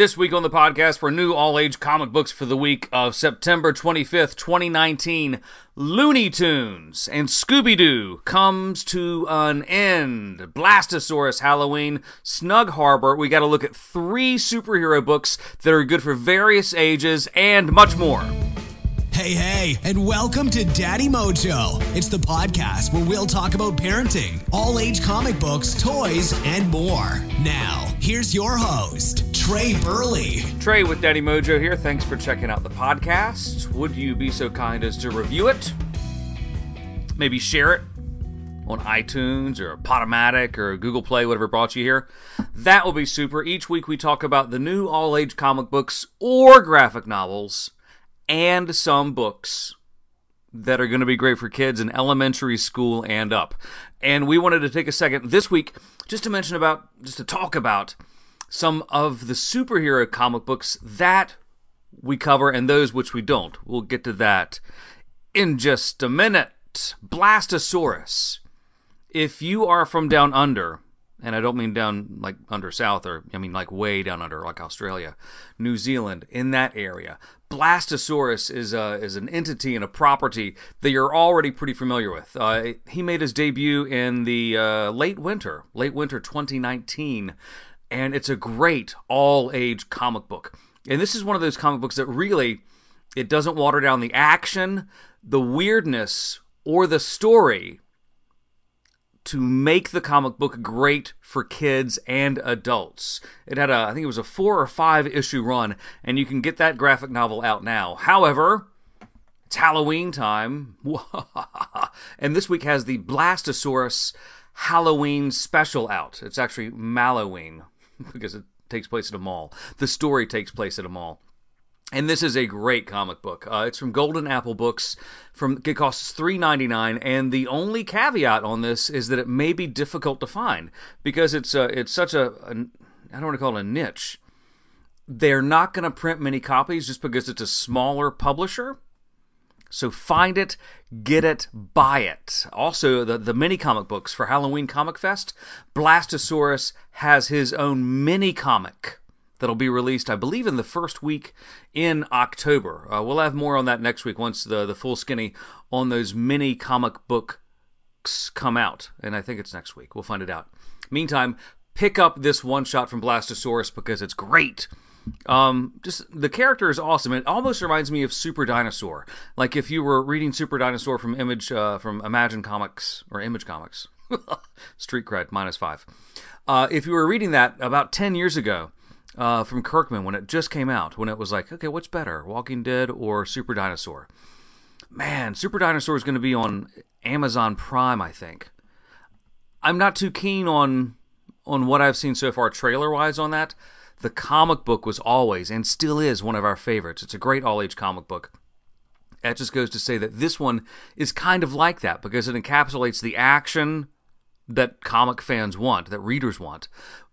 This week on the podcast for new all age comic books for the week of September 25th, 2019, Looney Tunes and Scooby Doo comes to an end. Blastosaurus Halloween, Snug Harbor. We got to look at three superhero books that are good for various ages and much more. Hey, hey, and welcome to Daddy Mojo. It's the podcast where we'll talk about parenting, all age comic books, toys, and more. Now, here's your host, Trey Burley. Trey with Daddy Mojo here. Thanks for checking out the podcast. Would you be so kind as to review it? Maybe share it on iTunes or Podomatic or Google Play, whatever brought you here. That will be super. Each week we talk about the new all age comic books or graphic novels and some books that are going to be great for kids in elementary school and up. And we wanted to take a second this week just to mention about, just to talk about some of the superhero comic books that we cover and those which we don't. We'll get to that in just a minute. Blastosaurus. If you are from down under, and I don't mean down like under south or I mean like way down under like Australia, New Zealand, in that area. Blastosaurus is a, is an entity and a property that you're already pretty familiar with. Uh, he made his debut in the uh, late winter, late winter 2019, and it's a great all age comic book. And this is one of those comic books that really it doesn't water down the action, the weirdness, or the story to make the comic book great for kids and adults. It had a, I think it was a four or five issue run, and you can get that graphic novel out now. However, it's Halloween time, and this week has the Blastosaurus Halloween special out. It's actually Malloween because it takes place at a mall. The story takes place at a mall. And this is a great comic book. Uh, it's from Golden Apple Books. From it costs three ninety nine, and the only caveat on this is that it may be difficult to find because it's uh, it's such a, a I don't want to call it a niche. They're not going to print many copies just because it's a smaller publisher. So find it, get it, buy it. Also, the, the mini comic books for Halloween Comic Fest, Blastosaurus has his own mini comic that'll be released, I believe, in the first week in October. Uh, we'll have more on that next week once the, the full skinny on those mini comic books come out. And I think it's next week. We'll find it out. Meantime, pick up this one shot from Blastosaurus because it's great. Um, just the character is awesome. It almost reminds me of Super Dinosaur. Like if you were reading Super Dinosaur from Image, uh, from Imagine Comics or Image Comics, Street cred minus five. Uh, if you were reading that about ten years ago, uh, from Kirkman when it just came out, when it was like, okay, what's better, Walking Dead or Super Dinosaur? Man, Super Dinosaur is going to be on Amazon Prime, I think. I'm not too keen on on what I've seen so far trailer wise on that. The comic book was always and still is one of our favorites. It's a great all age comic book. That just goes to say that this one is kind of like that because it encapsulates the action that comic fans want, that readers want,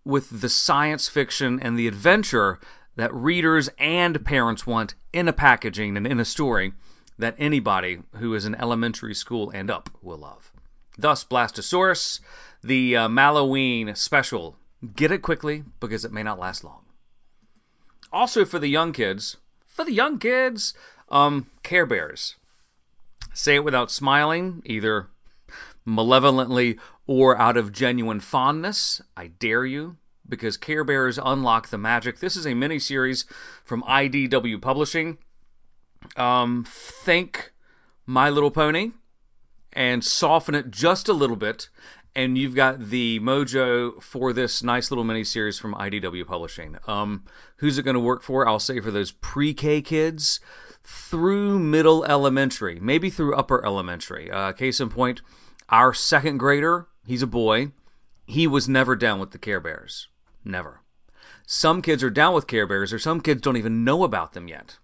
with the science fiction and the adventure that readers and parents want in a packaging and in a story that anybody who is in elementary school and up will love. Thus, Blastosaurus, the uh, Malloween special. Get it quickly because it may not last long. Also, for the young kids, for the young kids, um, Care Bears. Say it without smiling, either malevolently or out of genuine fondness. I dare you, because Care Bears unlock the magic. This is a mini series from IDW Publishing. Um, think My Little Pony and soften it just a little bit. And you've got the mojo for this nice little mini series from IDW Publishing. Um, who's it going to work for? I'll say for those pre K kids through middle elementary, maybe through upper elementary. Uh, case in point, our second grader, he's a boy. He was never down with the Care Bears. Never. Some kids are down with Care Bears, or some kids don't even know about them yet.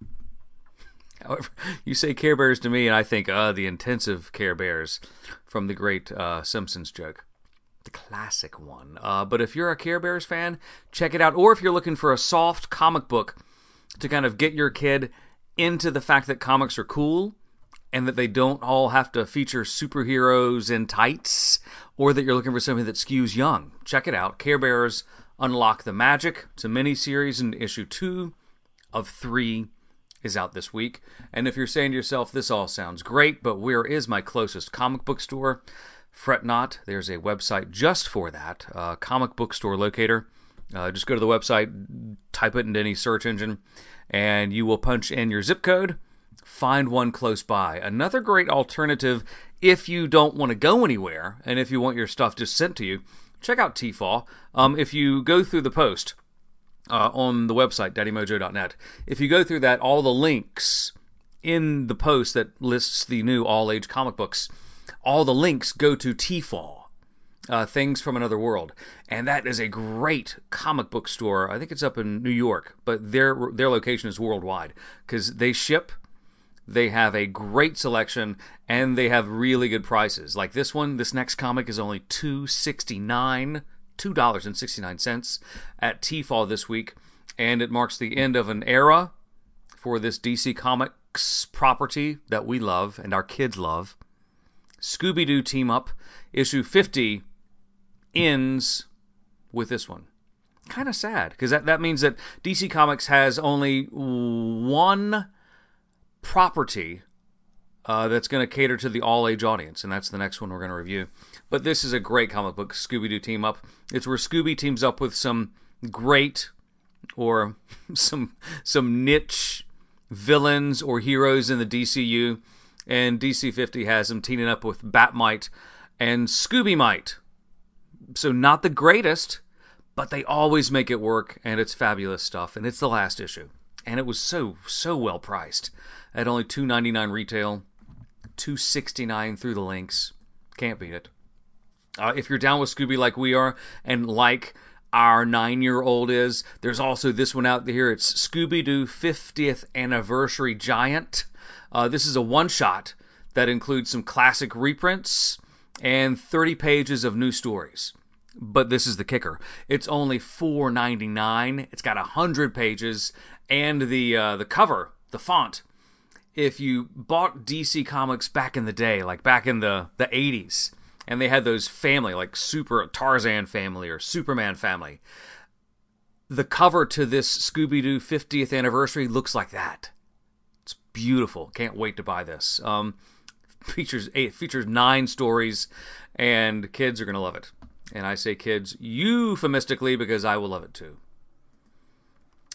However, you say Care Bears to me, and I think, uh, the intensive Care Bears from the great uh, Simpsons joke. The classic one. Uh, but if you're a Care Bears fan, check it out. Or if you're looking for a soft comic book to kind of get your kid into the fact that comics are cool and that they don't all have to feature superheroes in tights, or that you're looking for something that skews young, check it out. Care Bears Unlock the Magic. It's a mini series, and issue two of three is out this week. And if you're saying to yourself, this all sounds great, but where is my closest comic book store? Fret not, there's a website just for that, uh, comic book store locator. Uh, just go to the website, type it into any search engine, and you will punch in your zip code, find one close by. Another great alternative if you don't want to go anywhere and if you want your stuff just sent to you, check out Tfaw. Um, if you go through the post uh, on the website, daddymojo.net, if you go through that, all the links in the post that lists the new all age comic books, all the links go to Tfaw uh, Things from Another World, and that is a great comic book store. I think it's up in New York, but their their location is worldwide because they ship. They have a great selection and they have really good prices. Like this one, this next comic is only two sixty nine, two dollars and sixty nine cents at Tfaw this week, and it marks the end of an era for this DC Comics property that we love and our kids love. Scooby Doo Team Up, issue 50 ends with this one. Kind of sad because that, that means that DC Comics has only one property uh, that's going to cater to the all age audience, and that's the next one we're going to review. But this is a great comic book, Scooby Doo Team Up. It's where Scooby teams up with some great or some some niche villains or heroes in the DCU, and DC 50 has them teaming up with Batmite and Scooby Mite so not the greatest, but they always make it work, and it's fabulous stuff. And it's the last issue, and it was so so well priced at only two ninety nine retail, two sixty nine through the links. Can't beat it. Uh, if you're down with Scooby like we are, and like our nine year old is, there's also this one out here. It's Scooby Doo 50th Anniversary Giant. Uh, this is a one shot that includes some classic reprints and 30 pages of new stories. But this is the kicker. It's only $4.99. It's got 100 pages and the uh, the cover, the font. If you bought DC Comics back in the day, like back in the the 80s, and they had those family like Super Tarzan family or Superman family, the cover to this Scooby Doo 50th anniversary looks like that. Beautiful. Can't wait to buy this. Um, features eight features nine stories, and kids are gonna love it. And I say kids euphemistically because I will love it too.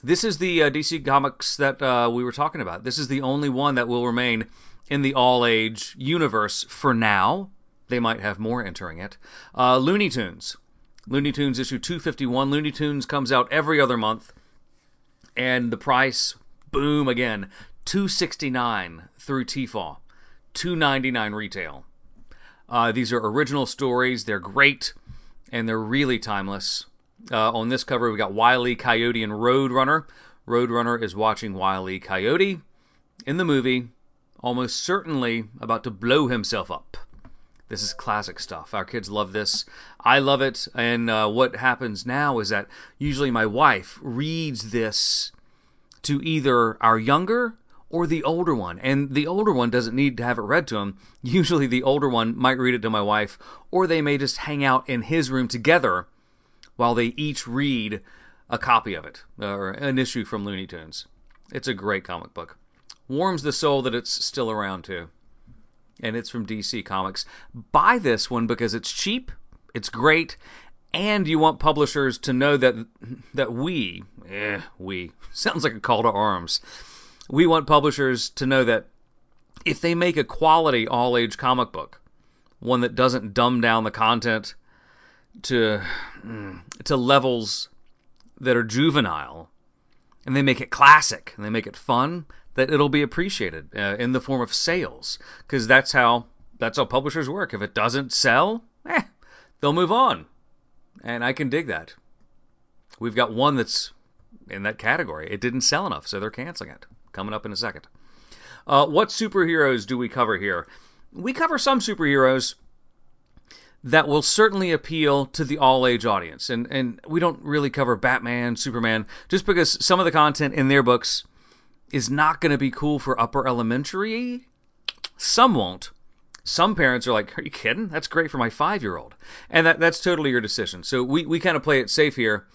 This is the uh, DC Comics that uh, we were talking about. This is the only one that will remain in the all age universe for now. They might have more entering it. Uh, Looney Tunes. Looney Tunes issue 251. Looney Tunes comes out every other month. And the price, boom again, 269 through Tfaw. 299 retail. Uh, these are original stories. They're great and they're really timeless. Uh, on this cover, we got Wiley. Coyote and Roadrunner. Roadrunner is watching Wiley. Coyote in the movie, almost certainly about to blow himself up. This is classic stuff. Our kids love this. I love it. And uh, what happens now is that usually my wife reads this to either our younger or the older one. And the older one doesn't need to have it read to him. Usually, the older one might read it to my wife, or they may just hang out in his room together while they each read a copy of it, or an issue from Looney Tunes. It's a great comic book. Warms the soul that it's still around, too. And it's from DC Comics. Buy this one because it's cheap, it's great, and you want publishers to know that that we, eh, we sounds like a call to arms we want publishers to know that if they make a quality all age comic book, one that doesn't dumb down the content to mm, to levels that are juvenile, and they make it classic and they make it fun, that it'll be appreciated uh, in the form of sales, because that's how that's how publishers work. If it doesn't sell, eh, they'll move on, and I can dig that. We've got one that's in that category. It didn't sell enough, so they're canceling it coming up in a second. Uh, what superheroes do we cover here? We cover some superheroes that will certainly appeal to the all age audience. And, and we don't really cover Batman, Superman, just because some of the content in their books is not going to be cool for upper elementary. Some won't. some parents are like, "Are you kidding? That's great for my five-year-old," and that that's totally your decision. So we we kind of play it safe here.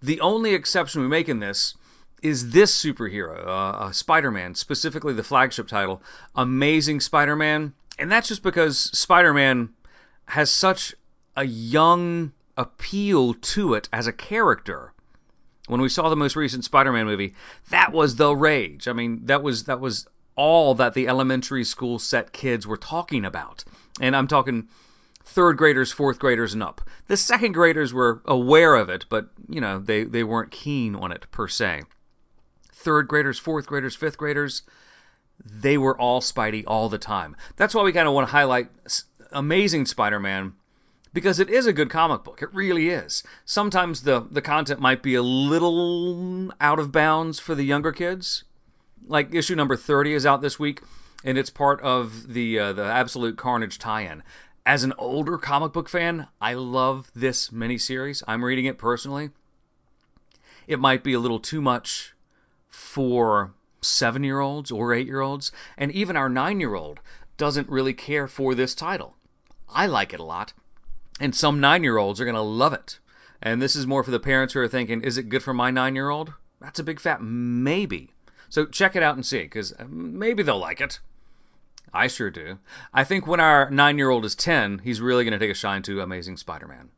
The only exception we make in this is this superhero, uh, uh, Spider-Man, specifically the flagship title, Amazing Spider-Man, and that's just because Spider-Man has such a young appeal to it as a character. When we saw the most recent Spider-Man movie, that was the rage. I mean, that was that was all that the elementary school set kids were talking about. And I'm talking third graders, fourth graders, and up. The second graders were aware of it, but, you know, they, they weren't keen on it per se. Third graders, fourth graders, fifth graders, they were all Spidey all the time. That's why we kind of want to highlight Amazing Spider Man because it is a good comic book. It really is. Sometimes the, the content might be a little out of bounds for the younger kids, like issue number 30 is out this week and it's part of the uh, the Absolute Carnage tie-in. As an older comic book fan, I love this miniseries. I'm reading it personally. It might be a little too much for 7-year-olds or 8-year-olds, and even our 9-year-old doesn't really care for this title. I like it a lot, and some 9-year-olds are going to love it. And this is more for the parents who are thinking, is it good for my 9-year-old? That's a big fat maybe. So check it out and see, because uh, maybe they'll like it. I sure do. I think when our nine year old is 10, he's really going to take a shine to Amazing Spider Man.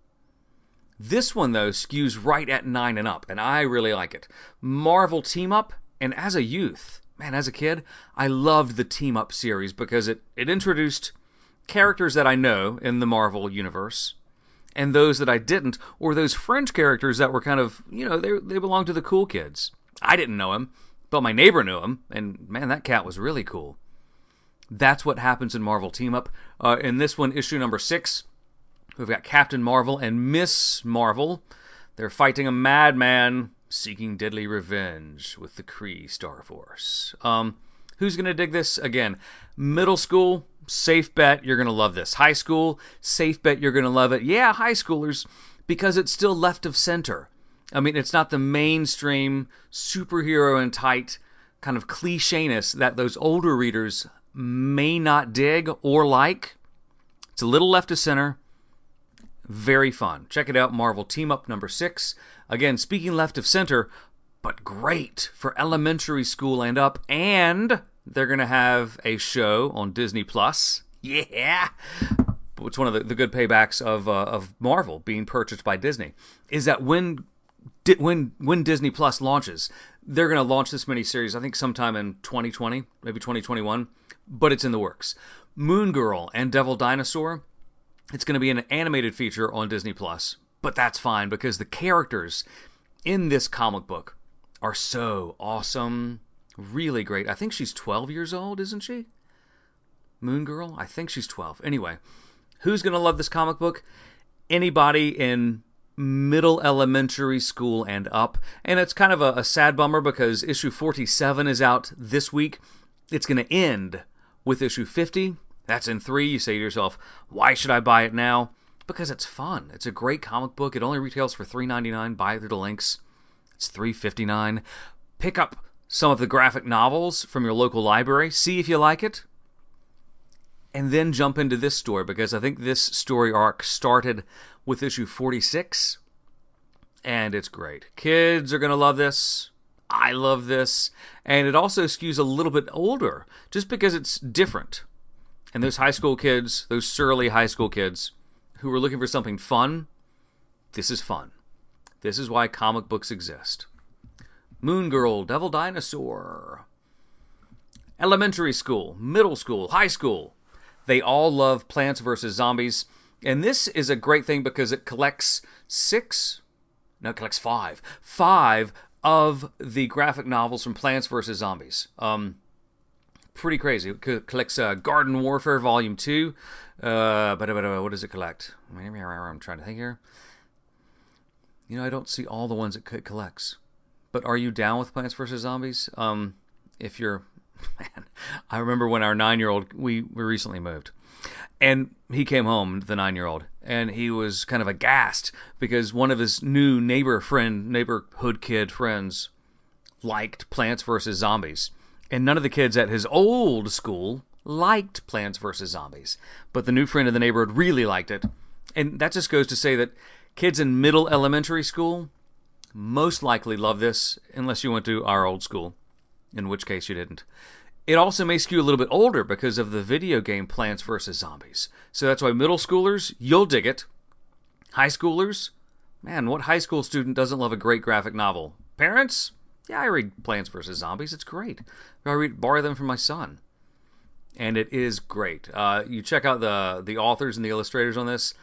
This one, though, skews right at 9 and up, and I really like it. Marvel Team Up, and as a youth, man, as a kid, I loved the Team Up series because it, it introduced characters that I know in the Marvel universe and those that I didn't, or those fringe characters that were kind of, you know, they, they belonged to the cool kids. I didn't know him, but my neighbor knew him, and man, that cat was really cool. That's what happens in Marvel Team Up. Uh, in this one, issue number six, we've got Captain Marvel and Miss Marvel. They're fighting a madman seeking deadly revenge with the Kree Star Force. Um, who's going to dig this? Again, middle school, safe bet you're going to love this. High school, safe bet you're going to love it. Yeah, high schoolers, because it's still left of center. I mean, it's not the mainstream superhero and tight kind of clichéness that those older readers may not dig or like. It's a little left of center. Very fun. Check it out Marvel Team Up number six. Again, speaking left of center, but great for elementary school and up. And they're going to have a show on Disney Plus. Yeah it's one of the, the good paybacks of uh, of Marvel being purchased by Disney is that when when when Disney Plus launches, they're going to launch this miniseries. I think sometime in 2020, maybe 2021, but it's in the works. Moon Girl and Devil Dinosaur. It's going to be an animated feature on Disney Plus, but that's fine because the characters in this comic book are so awesome, really great. I think she's 12 years old, isn't she? Moon Girl? I think she's 12. Anyway, who's going to love this comic book? Anybody in middle elementary school and up. And it's kind of a, a sad bummer because issue 47 is out this week. It's going to end with issue 50. That's in three. You say to yourself, why should I buy it now? Because it's fun. It's a great comic book. It only retails for $3.99. Buy it through the links. It's $3.59. Pick up some of the graphic novels from your local library. See if you like it. And then jump into this story because I think this story arc started with issue 46, and it's great. Kids are going to love this. I love this. And it also skews a little bit older just because it's different. And those high school kids, those surly high school kids who are looking for something fun, this is fun. This is why comic books exist. Moon Girl, Devil Dinosaur. Elementary school, middle school, high school. They all love Plants vs. Zombies. And this is a great thing because it collects six, no, it collects five, five of the graphic novels from Plants vs. Zombies. Um, pretty crazy. It collects uh, Garden Warfare Volume 2. Uh, but, what does it collect? I'm trying to think here. You know, I don't see all the ones it collects. But are you down with Plants vs. Zombies? Um, if you're, man, I remember when our nine year old, we, we recently moved and he came home, the nine year old, and he was kind of aghast because one of his new neighbor friend, neighborhood kid friends liked Plants vs. Zombies. And none of the kids at his old school liked Plants vs. Zombies, but the new friend in the neighborhood really liked it. And that just goes to say that kids in middle elementary school most likely love this, unless you went to our old school, in which case you didn't. It also may skew a little bit older because of the video game Plants vs. Zombies. So that's why middle schoolers, you'll dig it. High schoolers, man, what high school student doesn't love a great graphic novel? Parents, yeah, I read Plants vs. Zombies. It's great. I read, borrow them from my son. And it is great. Uh, you check out the the authors and the illustrators on this.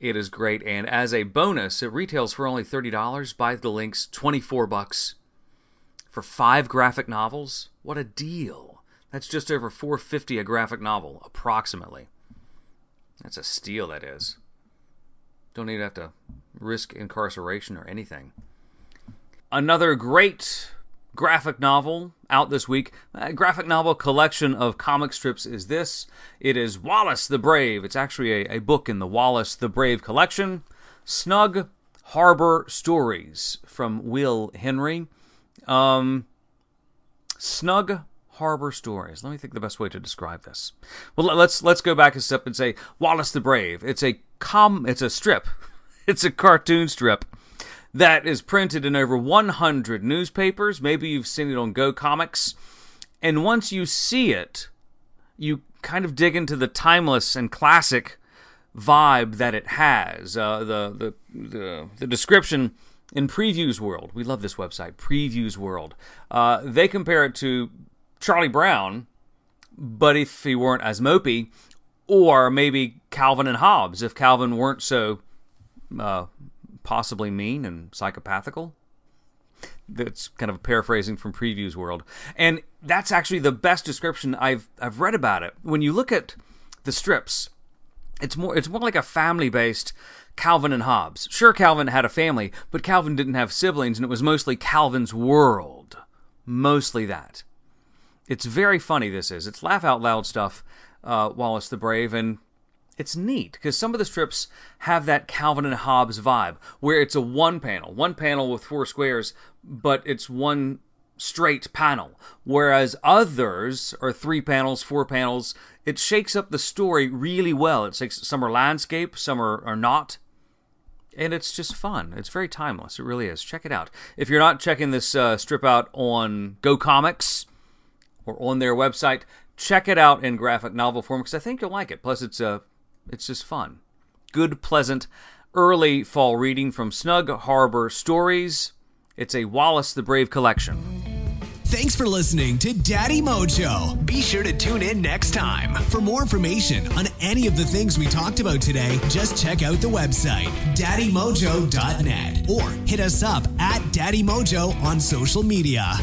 It is great. And as a bonus, it retails for only $30. Buy the links, 24 bucks for five graphic novels. What a deal. That's just over 450 a graphic novel, approximately. That's a steal, that is. Don't even have to risk incarceration or anything. Another great graphic novel out this week. A graphic novel collection of comic strips is this. It is Wallace the Brave. It's actually a, a book in the Wallace the Brave collection. Snug Harbor Stories from Will Henry. Um, Snug Harbor Stories. Let me think the best way to describe this. Well, let's let's go back a step and say Wallace the Brave. It's a com. It's a strip. It's a cartoon strip that is printed in over 100 newspapers. Maybe you've seen it on Go Comics. And once you see it, you kind of dig into the timeless and classic vibe that it has. Uh, the, the, the, the description in Previews World, we love this website, Previews World, uh, they compare it to Charlie Brown, but if he weren't as mopey, or maybe Calvin and Hobbes, if Calvin weren't so uh, possibly mean and psychopathical. That's kind of paraphrasing from Previews World, and that's actually the best description I've I've read about it. When you look at the strips, it's more it's more like a family based Calvin and Hobbes. Sure, Calvin had a family, but Calvin didn't have siblings, and it was mostly Calvin's world, mostly that. It's very funny. This is it's laugh out loud stuff. Uh, Wallace the Brave, and it's neat because some of the strips have that Calvin and Hobbes vibe where it's a one panel, one panel with four squares, but it's one straight panel. Whereas others are three panels, four panels. It shakes up the story really well. It takes some are landscape, some are, are not. And it's just fun. It's very timeless. It really is. Check it out. If you're not checking this uh, strip out on Go Comics or on their website, check it out in graphic novel form because I think you'll like it. Plus, it's a it's just fun. Good, pleasant, early fall reading from Snug Harbor Stories. It's a Wallace the Brave collection. Thanks for listening to Daddy Mojo. Be sure to tune in next time. For more information on any of the things we talked about today, just check out the website, daddymojo.net, or hit us up at Daddy Mojo on social media.